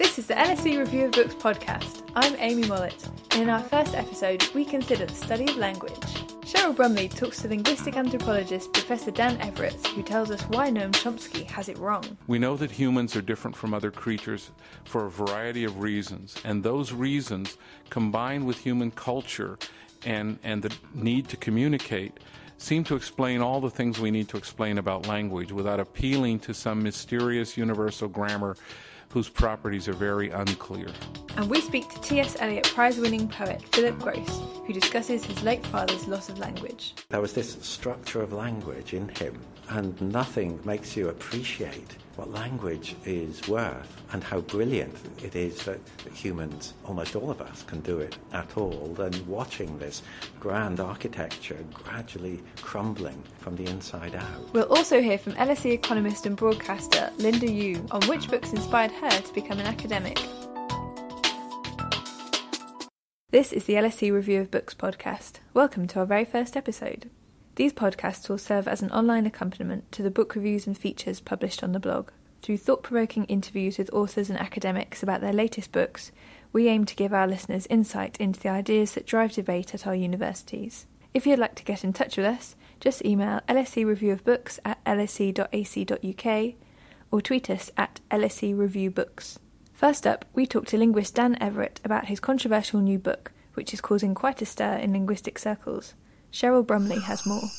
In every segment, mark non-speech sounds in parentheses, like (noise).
This is the LSE Review of Books podcast. I'm Amy Mollett, and in our first episode, we consider the study of language. Cheryl Brumley talks to linguistic anthropologist Professor Dan Everett, who tells us why Noam Chomsky has it wrong. We know that humans are different from other creatures for a variety of reasons, and those reasons, combined with human culture and, and the need to communicate, seem to explain all the things we need to explain about language without appealing to some mysterious universal grammar whose properties are very unclear. And we speak to T.S. Eliot Prize winning poet Philip Gross, who discusses his late father's loss of language. There was this structure of language in him, and nothing makes you appreciate what language is worth and how brilliant it is that, humans, almost all of us, can do it at all. And watching this grand architecture gradually crumbling from the inside out. We'll also hear from LSE economist and broadcaster Linda Yueh on which books inspired her to become an academic. This is the LSE Review of Books podcast. Welcome to our very first episode. These podcasts will serve as an online accompaniment to the book reviews and features published on the blog. Through thought provoking interviews with authors and academics about their latest books, we aim to give our listeners insight into the ideas that drive debate at our universities. If you'd like to get in touch with us, just email LSE Review of Books at lse.ac.uk or tweet us at LSE Review Books. First up, we talk to linguist Dan Everett about his controversial new book, which is causing quite a stir in linguistic circles. Cheryl Brumley has more.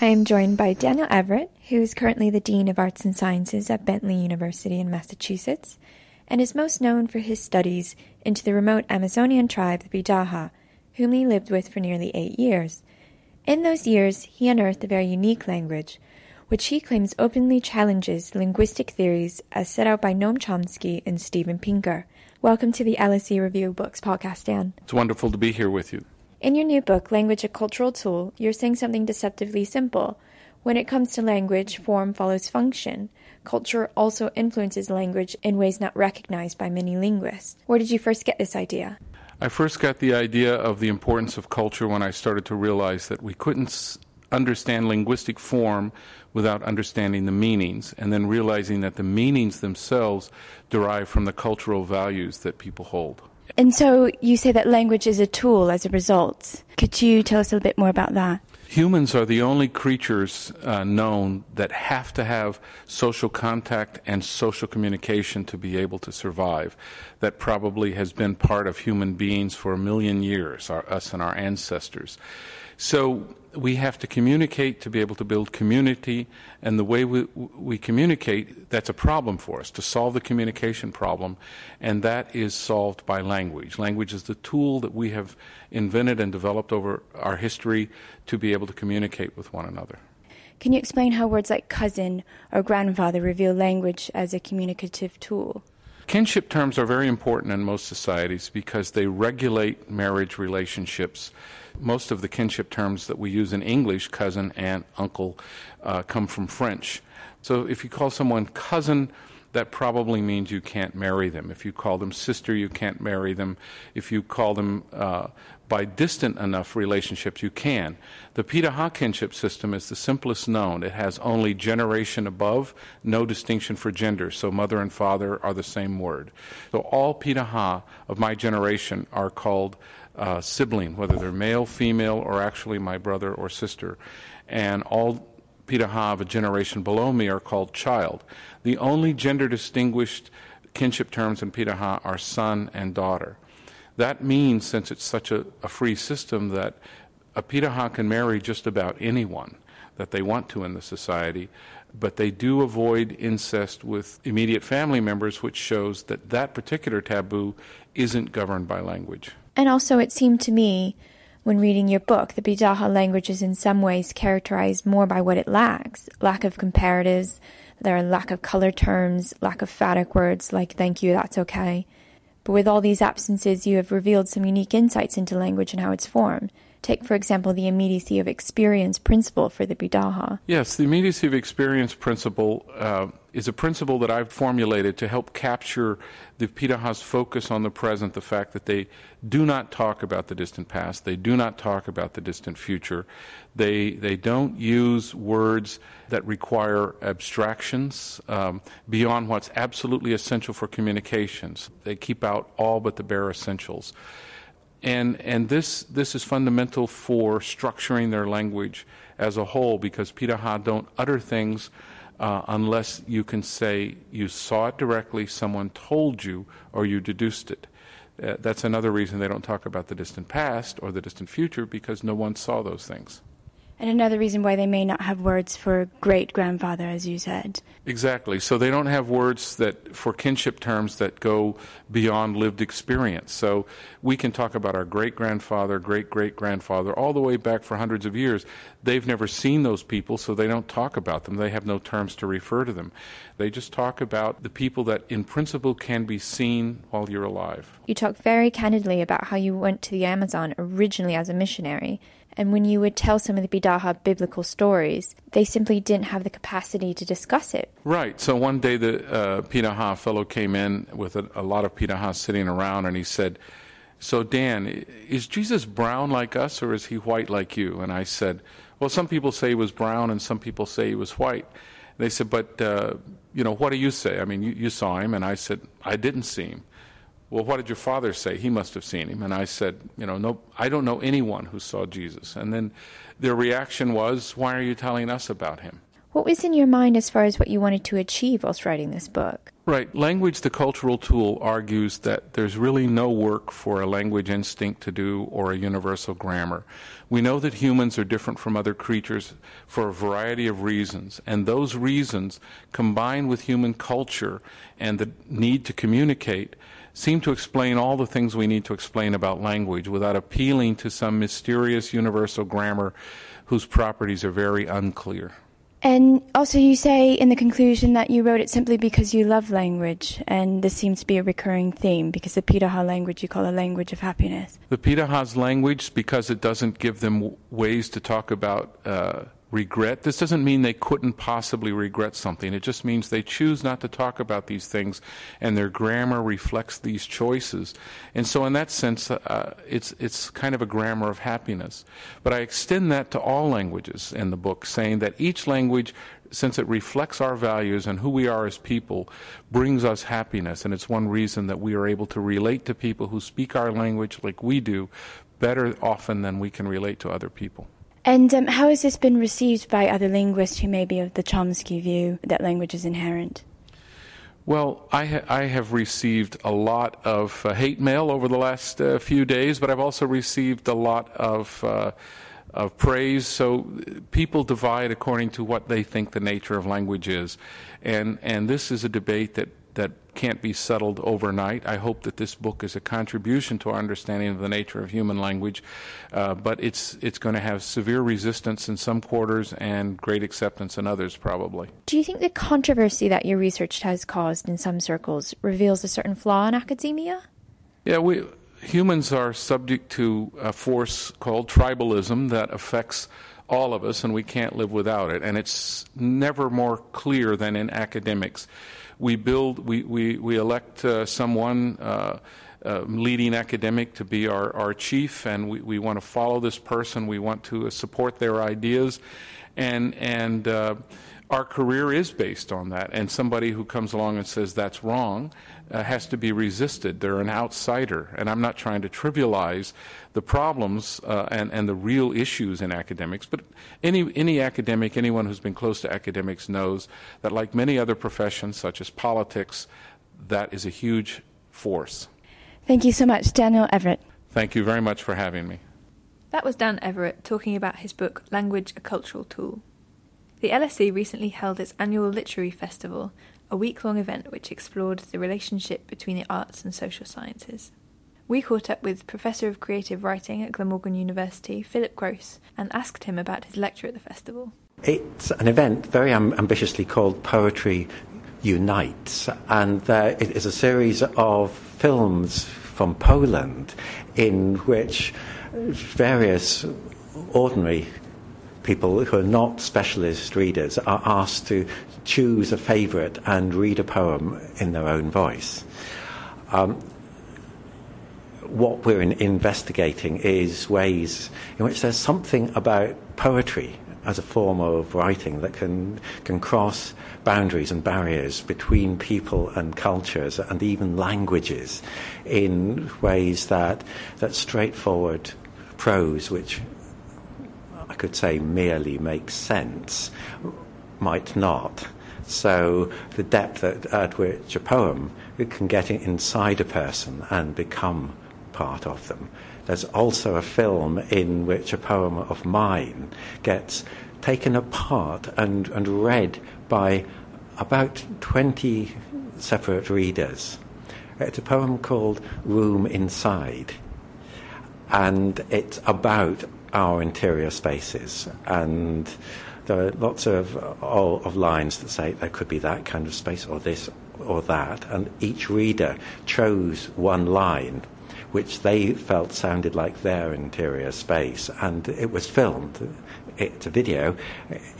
I am joined by Daniel Everett, who is currently the Dean of Arts and Sciences at Bentley University in Massachusetts, and is most known for his studies into the remote Amazonian tribe, the Pirahã, whom he lived with for nearly eight years. In those years, he unearthed a very unique language, which he claims openly challenges linguistic theories as set out by Noam Chomsky and Steven Pinker. Welcome to the LSE Review Books podcast, Dan. It's wonderful to be here with you. In your new book, Language a Cultural Tool, you're saying something deceptively simple. When it comes to language, form follows function. Culture also influences language in ways not recognized by many linguists. Where did you first get this idea? I first got the idea of the importance of culture when I started to realize that we couldn't understand linguistic form without understanding the meanings, and then realizing that the meanings themselves derive from the cultural values that people hold. And so you say that language is a tool as a result. Could you tell us a little bit more about that? Humans are the only creatures uh, known that have to have social contact and social communication to be able to survive. That probably has been part of human beings for a million years, our, us and our ancestors. So we have to communicate to be able to build community, and the way we, we communicate, that's a problem for us to solve the communication problem, and that is solved by language. Language is the tool that we have invented and developed over our history to be able to communicate with one another. Can you explain how words like cousin or grandfather reveal language as a communicative tool? Kinship terms are very important in most societies because they regulate marriage relationships. Most of the kinship terms that we use in English, cousin, aunt, uncle, uh, come from French. So if you call someone cousin, that probably means you can't marry them. If you call them sister, you can't marry them. If you call them uh, by distant enough relationships, you can. The Pirahã kinship system is the simplest known. It has only generation above, no distinction for gender, so mother and father are the same word. So all Pirahã of my generation are called uh, sibling, whether they're male, female, or actually my brother or sister. And all Pirahã of a generation below me are called child. The only gender distinguished kinship terms in Pirahã are son and daughter. That means, since it's such a, a free system, that a Pirahã can marry just about anyone that they want to in the society, but they do avoid incest with immediate family members, which shows that that particular taboo isn't governed by language. And also, it seemed to me when reading your book, the Pirahã language is in some ways characterized more by what it lacks lack of comparatives, there are lack of color terms, lack of phatic words like thank you, that's okay. But with all these absences, you have revealed some unique insights into language and how it's formed. Take, for example, the immediacy of experience principle for the Pirahã. Yes, the immediacy of experience principle uh, is a principle that I've formulated to help capture the Pirahã's focus on the present, the fact that they do not talk about the distant past, they do not talk about the distant future, they, they don't use words that require abstractions um, beyond what's absolutely essential for communications. They keep out all but the bare essentials. And, and this, this is fundamental for structuring their language as a whole because Pirahã don't utter things uh, unless you can say you saw it directly, someone told you, or you deduced it. Uh, that's another reason they don't talk about the distant past or the distant future because no one saw those things. And another reason why they may not have words for great grandfather, as you said. Exactly. So they don't have words that for kinship terms that go beyond lived experience. So we can talk about our great grandfather, great great grandfather, all the way back for hundreds of years. They've never seen those people, so they don't talk about them. They have no terms to refer to them. They just talk about the people that, in principle, can be seen while you're alive. You talk very candidly about how you went to the Amazon originally as a missionary and when you would tell some of the Pirahã biblical stories, they simply didn't have the capacity to discuss it. Right. So one day the uh, Pirahã fellow came in with a, a lot of Pirahã sitting around, and he said, So, Dan, is Jesus brown like us, or is he white like you? And I said, Well, some people say he was brown, and some people say he was white. And They said, But, uh, you know, what do you say? I mean, you, you saw him. And I said, I didn't see him well, what did your father say? He must have seen him. And I said, you know, no, I don't know anyone who saw Jesus. And then their reaction was, why are you telling us about him? What was in your mind as far as what you wanted to achieve whilst writing this book? Right. Language, the cultural tool, argues that there's really no work for a language instinct to do or a universal grammar. We know that humans are different from other creatures for a variety of reasons, and those reasons, combined with human culture and the need to communicate, seem to explain all the things we need to explain about language without appealing to some mysterious universal grammar whose properties are very unclear. And also, you say in the conclusion that you wrote it simply because you love language, and this seems to be a recurring theme because the Pirahã language you call a language of happiness. The Pirahã's language, because it doesn't give them ways to talk about uh, regret. This doesn't mean they couldn't possibly regret something. It just means they choose not to talk about these things, and their grammar reflects these choices. And so, in that sense, uh, it's it's kind of a grammar of happiness. But I extend that to all languages in the book, saying that each language. Since it reflects our values and who we are as people, brings us happiness. And it's one reason that we are able to relate to people who speak our language like we do better often than we can relate to other people. And um, how has this been received by other linguists who may be of the Chomsky view that language is inherent? Well, I, ha- I have received a lot of uh, hate mail over the last uh, few days, but I've also received a lot of, uh, of praise. So people divide according to what they think the nature of language is. And, and this is a debate that that can't be settled overnight. I hope that this book is a contribution to our understanding of the nature of human language, uh, but it's it's going to have severe resistance in some quarters and great acceptance in others, probably. Do you think the controversy that your research has caused in some circles reveals a certain flaw in academia? Yeah, we humans are subject to a force called tribalism that affects all of us, and we can't live without it. And it's never more clear than in academics we build, we, we, we elect uh, someone, uh, uh, leading academic, to be our, our chief, and we, we want to follow this person. We want to support their ideas. And, and uh, our career is based on that. And somebody who comes along and says that's wrong uh, has to be resisted. They're an outsider. And I'm not trying to trivialize the problems uh, and, and the real issues in academics, but any, any academic, anyone who's been close to academics knows that, like many other professions, such as politics, that is a huge force. Thank you so much, Daniel Everett. Thank you very much for having me. That was Dan Everett talking about his book Language a Cultural Tool. The LSE recently held its annual literary festival, a week long event which explored the relationship between the arts and social sciences. We caught up with Professor of Creative Writing at Glamorgan University, Philip Gross, and asked him about his lecture at the festival. It's an event very ambitiously called Poetry Unites, and uh, it is a series of films from Poland in which various ordinary people who are not specialist readers are asked to choose a favourite and read a poem in their own voice. Um, what we're investigating is ways in which there's something about poetry as a form of writing that can, can cross boundaries and barriers between people and cultures and even languages in ways that, that straightforward prose, which I could say merely makes sense, might not. So the depth at, at which a poem can get inside a person and become part of them. There's also a film in which a poem of mine gets taken apart and, and read by about 20 separate readers. It's a poem called Room Inside, and it's about our interior spaces. And there are lots of, of lines that say there could be that kind of space or this or that, and each reader chose one line which they felt sounded like their interior space, and it was filmed. It's a video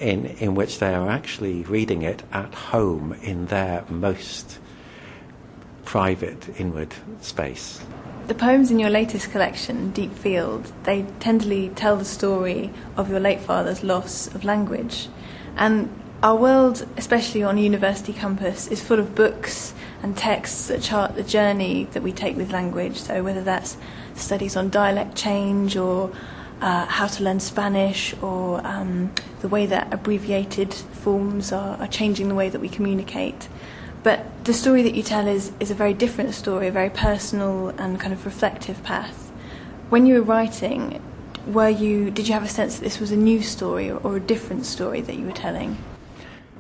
in, in which they are actually reading it at home in their most private inward space. The poems in your latest collection, Deep Field, they tenderly tell the story of your late father's loss of language. And our world, especially on a university campus, is full of books and texts that chart the journey that we take with language. So, whether that's studies on dialect change or uh, how to learn Spanish or um, the way that abbreviated forms are, are, changing the way that we communicate. But the story that you tell is, is a very different story, a very personal and kind of reflective path. When you were writing, were you, did you have a sense that this was a new story or, or a different story that you were telling?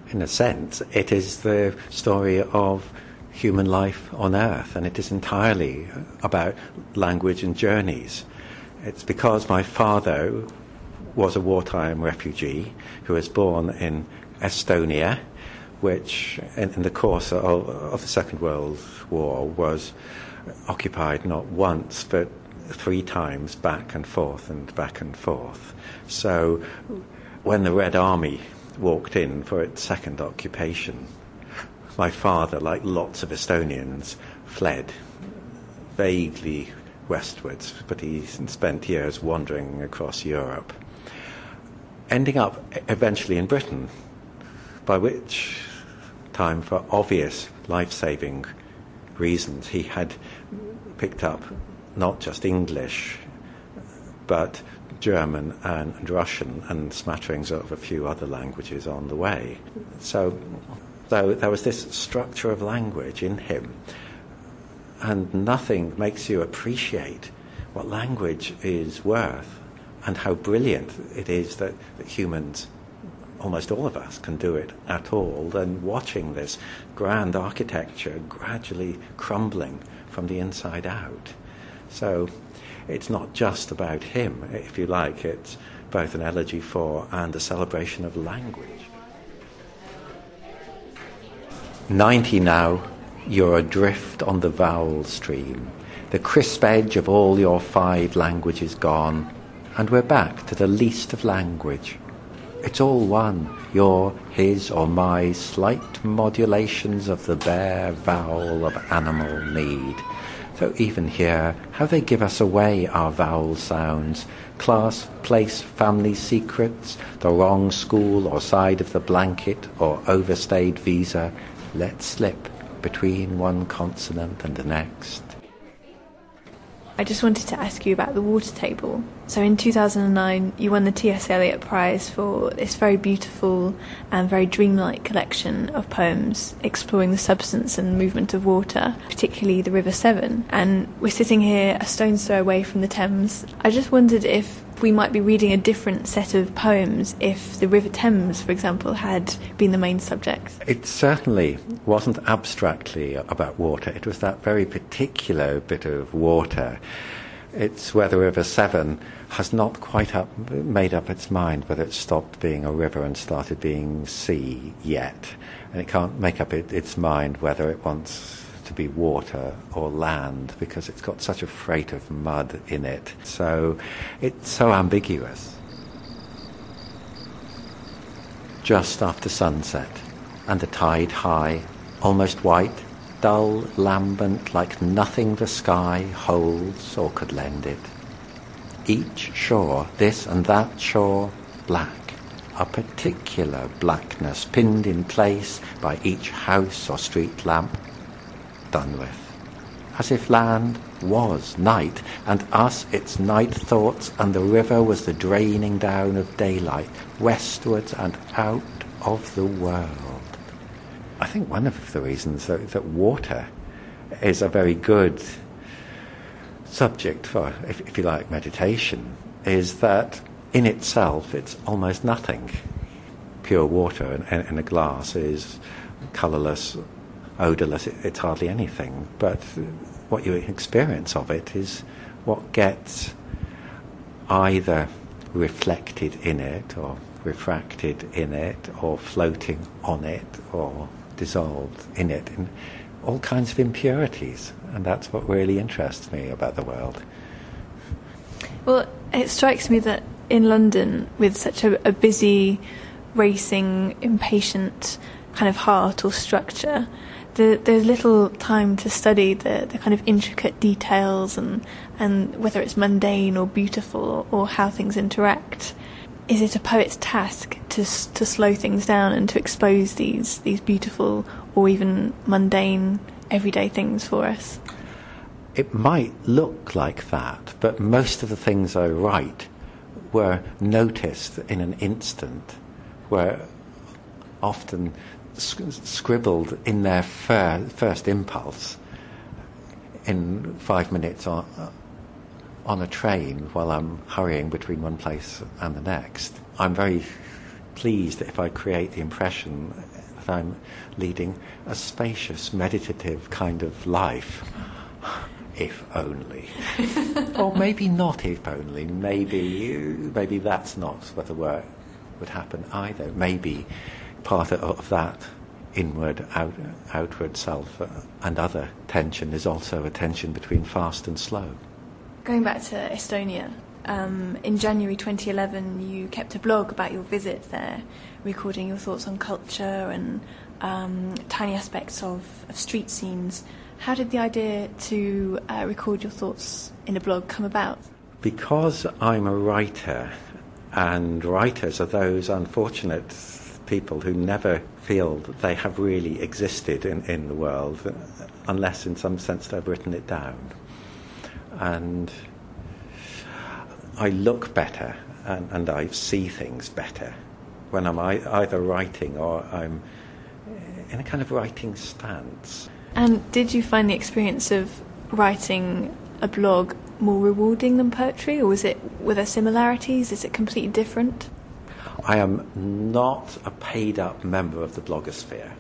In a sense, it is the story of human life on earth, and it is entirely about language and journeys. It's because my father was a wartime refugee who was born in Estonia, which, in, in the course of, of, the Second World War, was occupied not once but three times back and forth and back and forth. So, when the Red Army walked in for its second occupation, my father, like lots of Estonians, fled vaguely westwards, but he spent years wandering across Europe, ending up eventually in Britain, by which time, for obvious life saving reasons, he had picked up not just English, but German and, Russian and smatterings of a few other languages on the way. So though there was this structure of language in him, and nothing makes you appreciate what language is worth and how brilliant it is that, that humans, almost all of us, can do it at all than watching this grand architecture gradually crumbling from the inside out. So it's not just about him, if you like, it's both an elegy for and a celebration of language. 90 now, you're adrift on the vowel stream. The crisp edge of all your five languages gone, and we're back to the least of language. It's all one, your, his, or my slight modulations of the bare vowel of animal need. So even here, how they give us away our vowel sounds, class, place, family secrets, the wrong school or side of the blanket, or overstayed visa, let slip between one consonant and the next. I just wanted to ask you about the water table. So in 2009, you won the T.S. Eliot Prize for this very beautiful and very dreamlike collection of poems exploring the substance and movement of water, particularly the River Severn. And we're sitting here a stone's throw away from the Thames. I just wondered if we might be reading a different set of poems if the River Thames, for example, had been the main subject. It certainly wasn't abstractly about water, it was that very particular bit of water. It's where the River Severn has not quite up, made up its mind whether it's stopped being a river and started being sea yet. And it can't make up it, its mind whether it wants to be water or land because it's got such a freight of mud in it. So it's so ambiguous. Just after sunset, and the tide high, almost white, dull, lambent, like nothing the sky holds or could lend it. Each shore, this and that shore, black a particular blackness pinned in place by each house or street lamp. Done with. As if land was night, and us its night thoughts, and the river was the draining down of daylight, westwards and out of the world. I think one of the reasons that, that water is a very good subject for, if, if you like, meditation is that in itself, it's almost nothing. Pure water in, in a glass is colourless, odourless, it, it's hardly anything. But what you experience of it is what gets either reflected in it or refracted in it or floating on it or dissolved in it in all kinds of impurities and that's what really interests me about the world well it strikes me that in London with such a, a busy, racing, impatient kind of heart or structure, the, there's little time to study the, the kind of intricate details and, and whether it's mundane or beautiful or, or how things interact. Is it a poet's task to to slow things down and to expose these these beautiful or even mundane everyday things for us? It might look like that, but most of the things I write were noticed in an instant, were often scribbled in their fir- first impulse in five minutes on, on a train while I'm hurrying between one place and the next. I'm very pleased if I create the impression that I'm leading a spacious, meditative kind of life if only. (laughs) or maybe not if only. Maybe, maybe that's not what the work would happen either. Maybe part of that inward, out, outward self uh, and other tension is also a tension between fast and slow. Going back to Estonia, um, in January 2011, you kept a blog about your visit there, recording your thoughts on culture and um, tiny aspects of, of street scenes. How did the idea to uh, record your thoughts in a blog come about? Because I'm a writer, and writers are those unfortunate people who never feel that they have really existed in, in the world unless, in some sense, they've written it down. And I look better and, and I see things better when I'm either writing or I'm in a kind of writing stance. And did you find the experience of writing a blog more rewarding than poetry, or was it were there similarities? Is it completely different? I am not a paid up member of the blogosphere.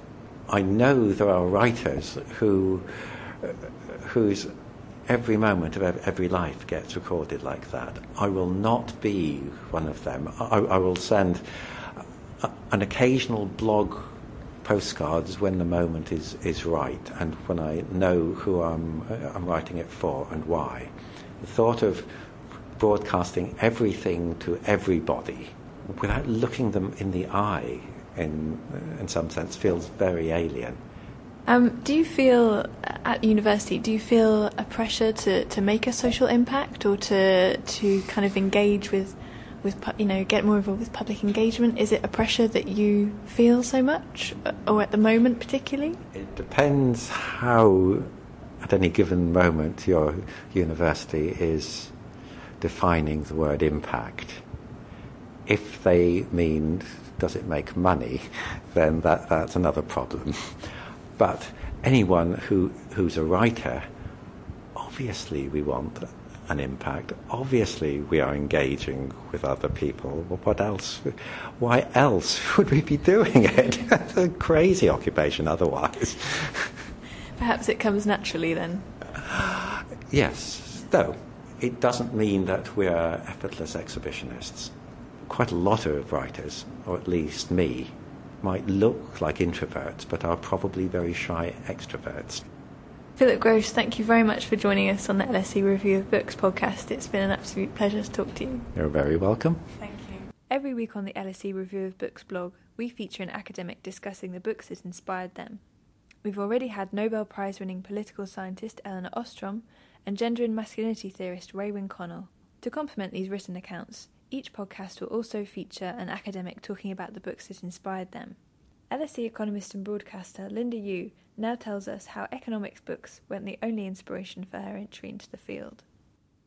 I know there are writers who whose every moment of every life gets recorded like that. I will not be one of them. I, I will send an occasional blog postcards when the moment is, is right and when I know who I'm, I'm writing it for and why. The thought of broadcasting everything to everybody without looking them in the eye, in, in some sense, feels very alien. Um, do you feel at university? Do you feel a pressure to, to make a social impact or to to kind of engage with with you know get more involved with public engagement? Is it a pressure that you feel so much, or at the moment particularly? It depends how, at any given moment, your university is defining the word impact. If they mean does it make money, (laughs) then that, that's another problem. But anyone who, who's a writer, obviously we want an impact. Obviously, we are engaging with other people. Well, what else? Why else (laughs) would we be doing it? (laughs) It's a crazy occupation otherwise. (laughs) Perhaps it comes naturally then. Yes, though it doesn't mean that we are effortless exhibitionists. Quite a lot of writers, or at least me, might look like introverts, but are probably very shy extroverts. Philip Gross, thank you very much for joining us on the LSE Review of Books podcast. It's been an absolute pleasure to talk to you. You're very welcome. Thank you. Every week on the LSE Review of Books blog, we feature an academic discussing the books that inspired them. We've already had Nobel Prize winning political scientist Elinor Ostrom and gender and masculinity theorist Raewyn Connell. To complement these written accounts, each podcast will also feature an academic talking about the books that inspired them. LSE economist and broadcaster Linda Yueh now tells us how economics books weren't the only inspiration for her entry into the field.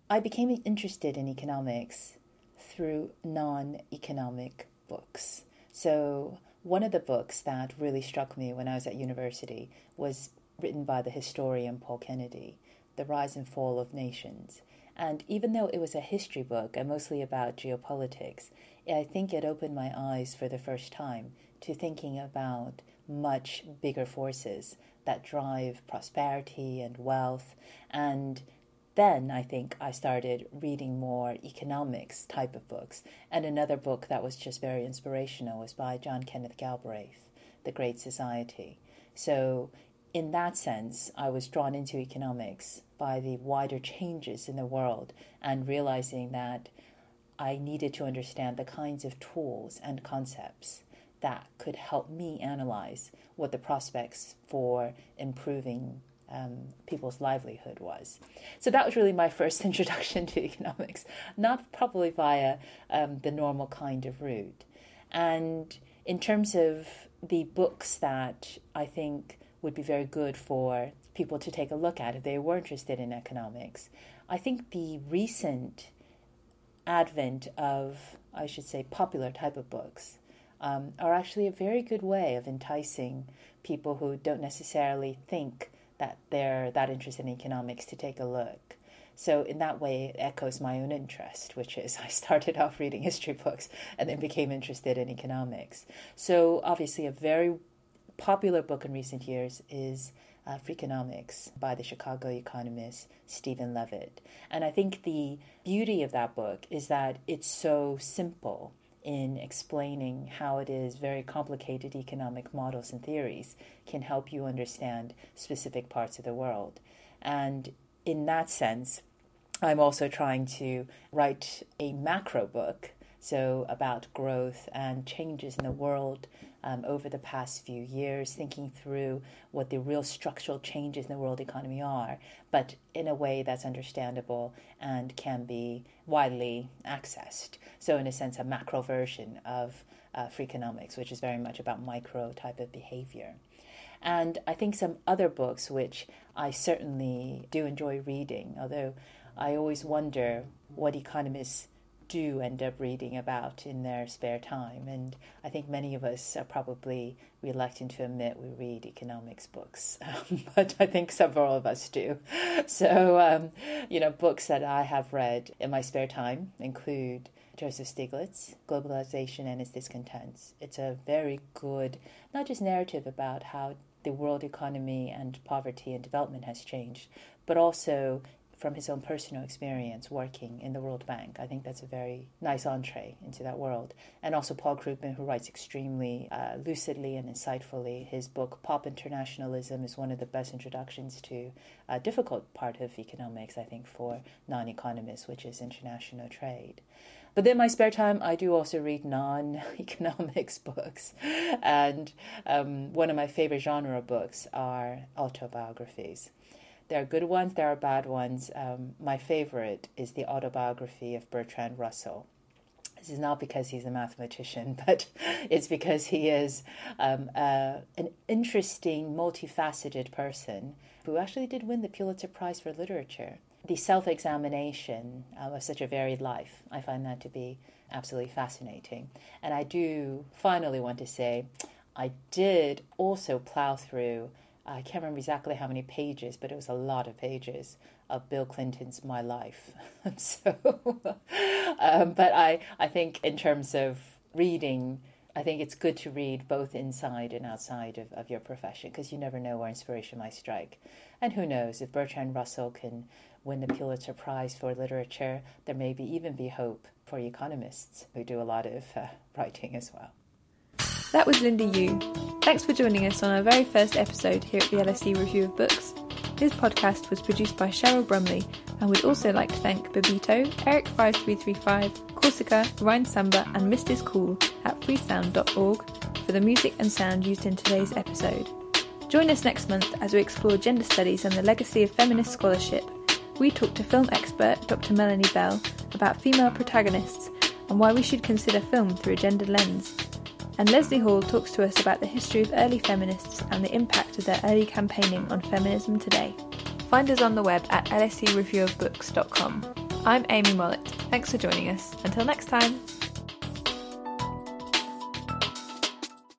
I became interested in economics through non economic books. So, one of the books that really struck me when I was at university was written by the historian Paul Kennedy, The Rise and Fall of Nations. And even though it was a history book and mostly about geopolitics, I think it opened my eyes for the first time to thinking about much bigger forces that drive prosperity and wealth. And then I think I started reading more economics type of books. And another book that was just very inspirational was by John Kenneth Galbraith, The Great Society. So, in that sense, I was drawn into economics by the wider changes in the world and realizing that I needed to understand the kinds of tools and concepts that could help me analyze what the prospects for improving um, people's livelihood was. So that was really my (laughs) first introduction to economics, not probably via um, the normal kind of route. And in terms of the books that I think would be very good for people to take a look at if they were interested in economics, I think the recent advent of, I should say, popular type of books um, are actually a very good way of enticing people who don't necessarily think that they're that interested in economics to take a look. So in that way, it echoes my own interest, which is (laughs) I started off reading history books and then became interested in economics. So obviously, a very popular book in recent years is uh, Freakonomics by the Chicago economist Stephen Levitt. And I think the beauty of that book is that it's so simple in explaining how it is very complicated economic models and theories can help you understand specific parts of the world. And in that sense, I'm also trying to write a macro book, so about growth and changes in the world um, over the past few years, thinking through what the real structural changes in the world economy are, but in a way that's understandable and can be widely accessed. So, in a sense, a macro version of uh, Freakonomics, which is very much about micro type of behavior. And I think some other books which I certainly do enjoy reading, although I always wonder what economists do end up reading about in their spare time. And I think many of us are probably reluctant to admit we read economics books, (laughs) but I think several of us do. So, um, you know, books that I have read in my spare time include Joseph Stiglitz, Globalization and Its Discontents. It's a very good, not just narrative about how the world economy and poverty and development has changed, but also from his own personal experience working in the World Bank. I think that's a very nice entree into that world. And also Paul Krugman, who writes extremely uh, lucidly and insightfully. His book, Pop Internationalism, is one of the best introductions to a difficult part of economics, I think, for non economists, which is international trade. But in my spare time, I do also read non economics (laughs) books. And um, one of my favorite genre books are autobiographies. There are good ones, there are bad ones. Um, my favorite is the autobiography of Bertrand Russell. This is not because he's a mathematician, (laughs) but it's because he is um, uh, an interesting, multifaceted person who actually did win the Pulitzer Prize for Literature. The self examination uh, of such a varied life, I find that to be absolutely fascinating. And I do finally want to say, I did also plow through I can't remember exactly how many pages, but it was a lot of pages of Bill Clinton's My Life. (laughs) so, um, but I, I think in terms of reading, I think it's good to read both inside and outside of, of your profession because you never know where inspiration might strike. And who knows, if Bertrand Russell can win the Pulitzer Prize for Literature, there may be even be hope for economists who do a lot of uh, writing as well. That was Linda Yueh. Thanks for joining us on our very first episode here at the LSE Review of Books. This podcast was produced by Cheryl Brumley, and we'd also like to thank Babito, Eric5335, Corsica, Ryan Samba, and Mrs. Cool at freesound.org for the music and sound used in today's episode. Join us next month as we explore gender studies and the legacy of feminist scholarship. We talk to film expert Dr. Melanie Bell about female protagonists and why we should consider film through a gendered lens. And Leslie Hall talks to us about the history of early feminists and the impact of their early campaigning on feminism today. Find us on the web at lsereviewofbooks.com. I'm Amy Mollett. Thanks for joining us. Until next time.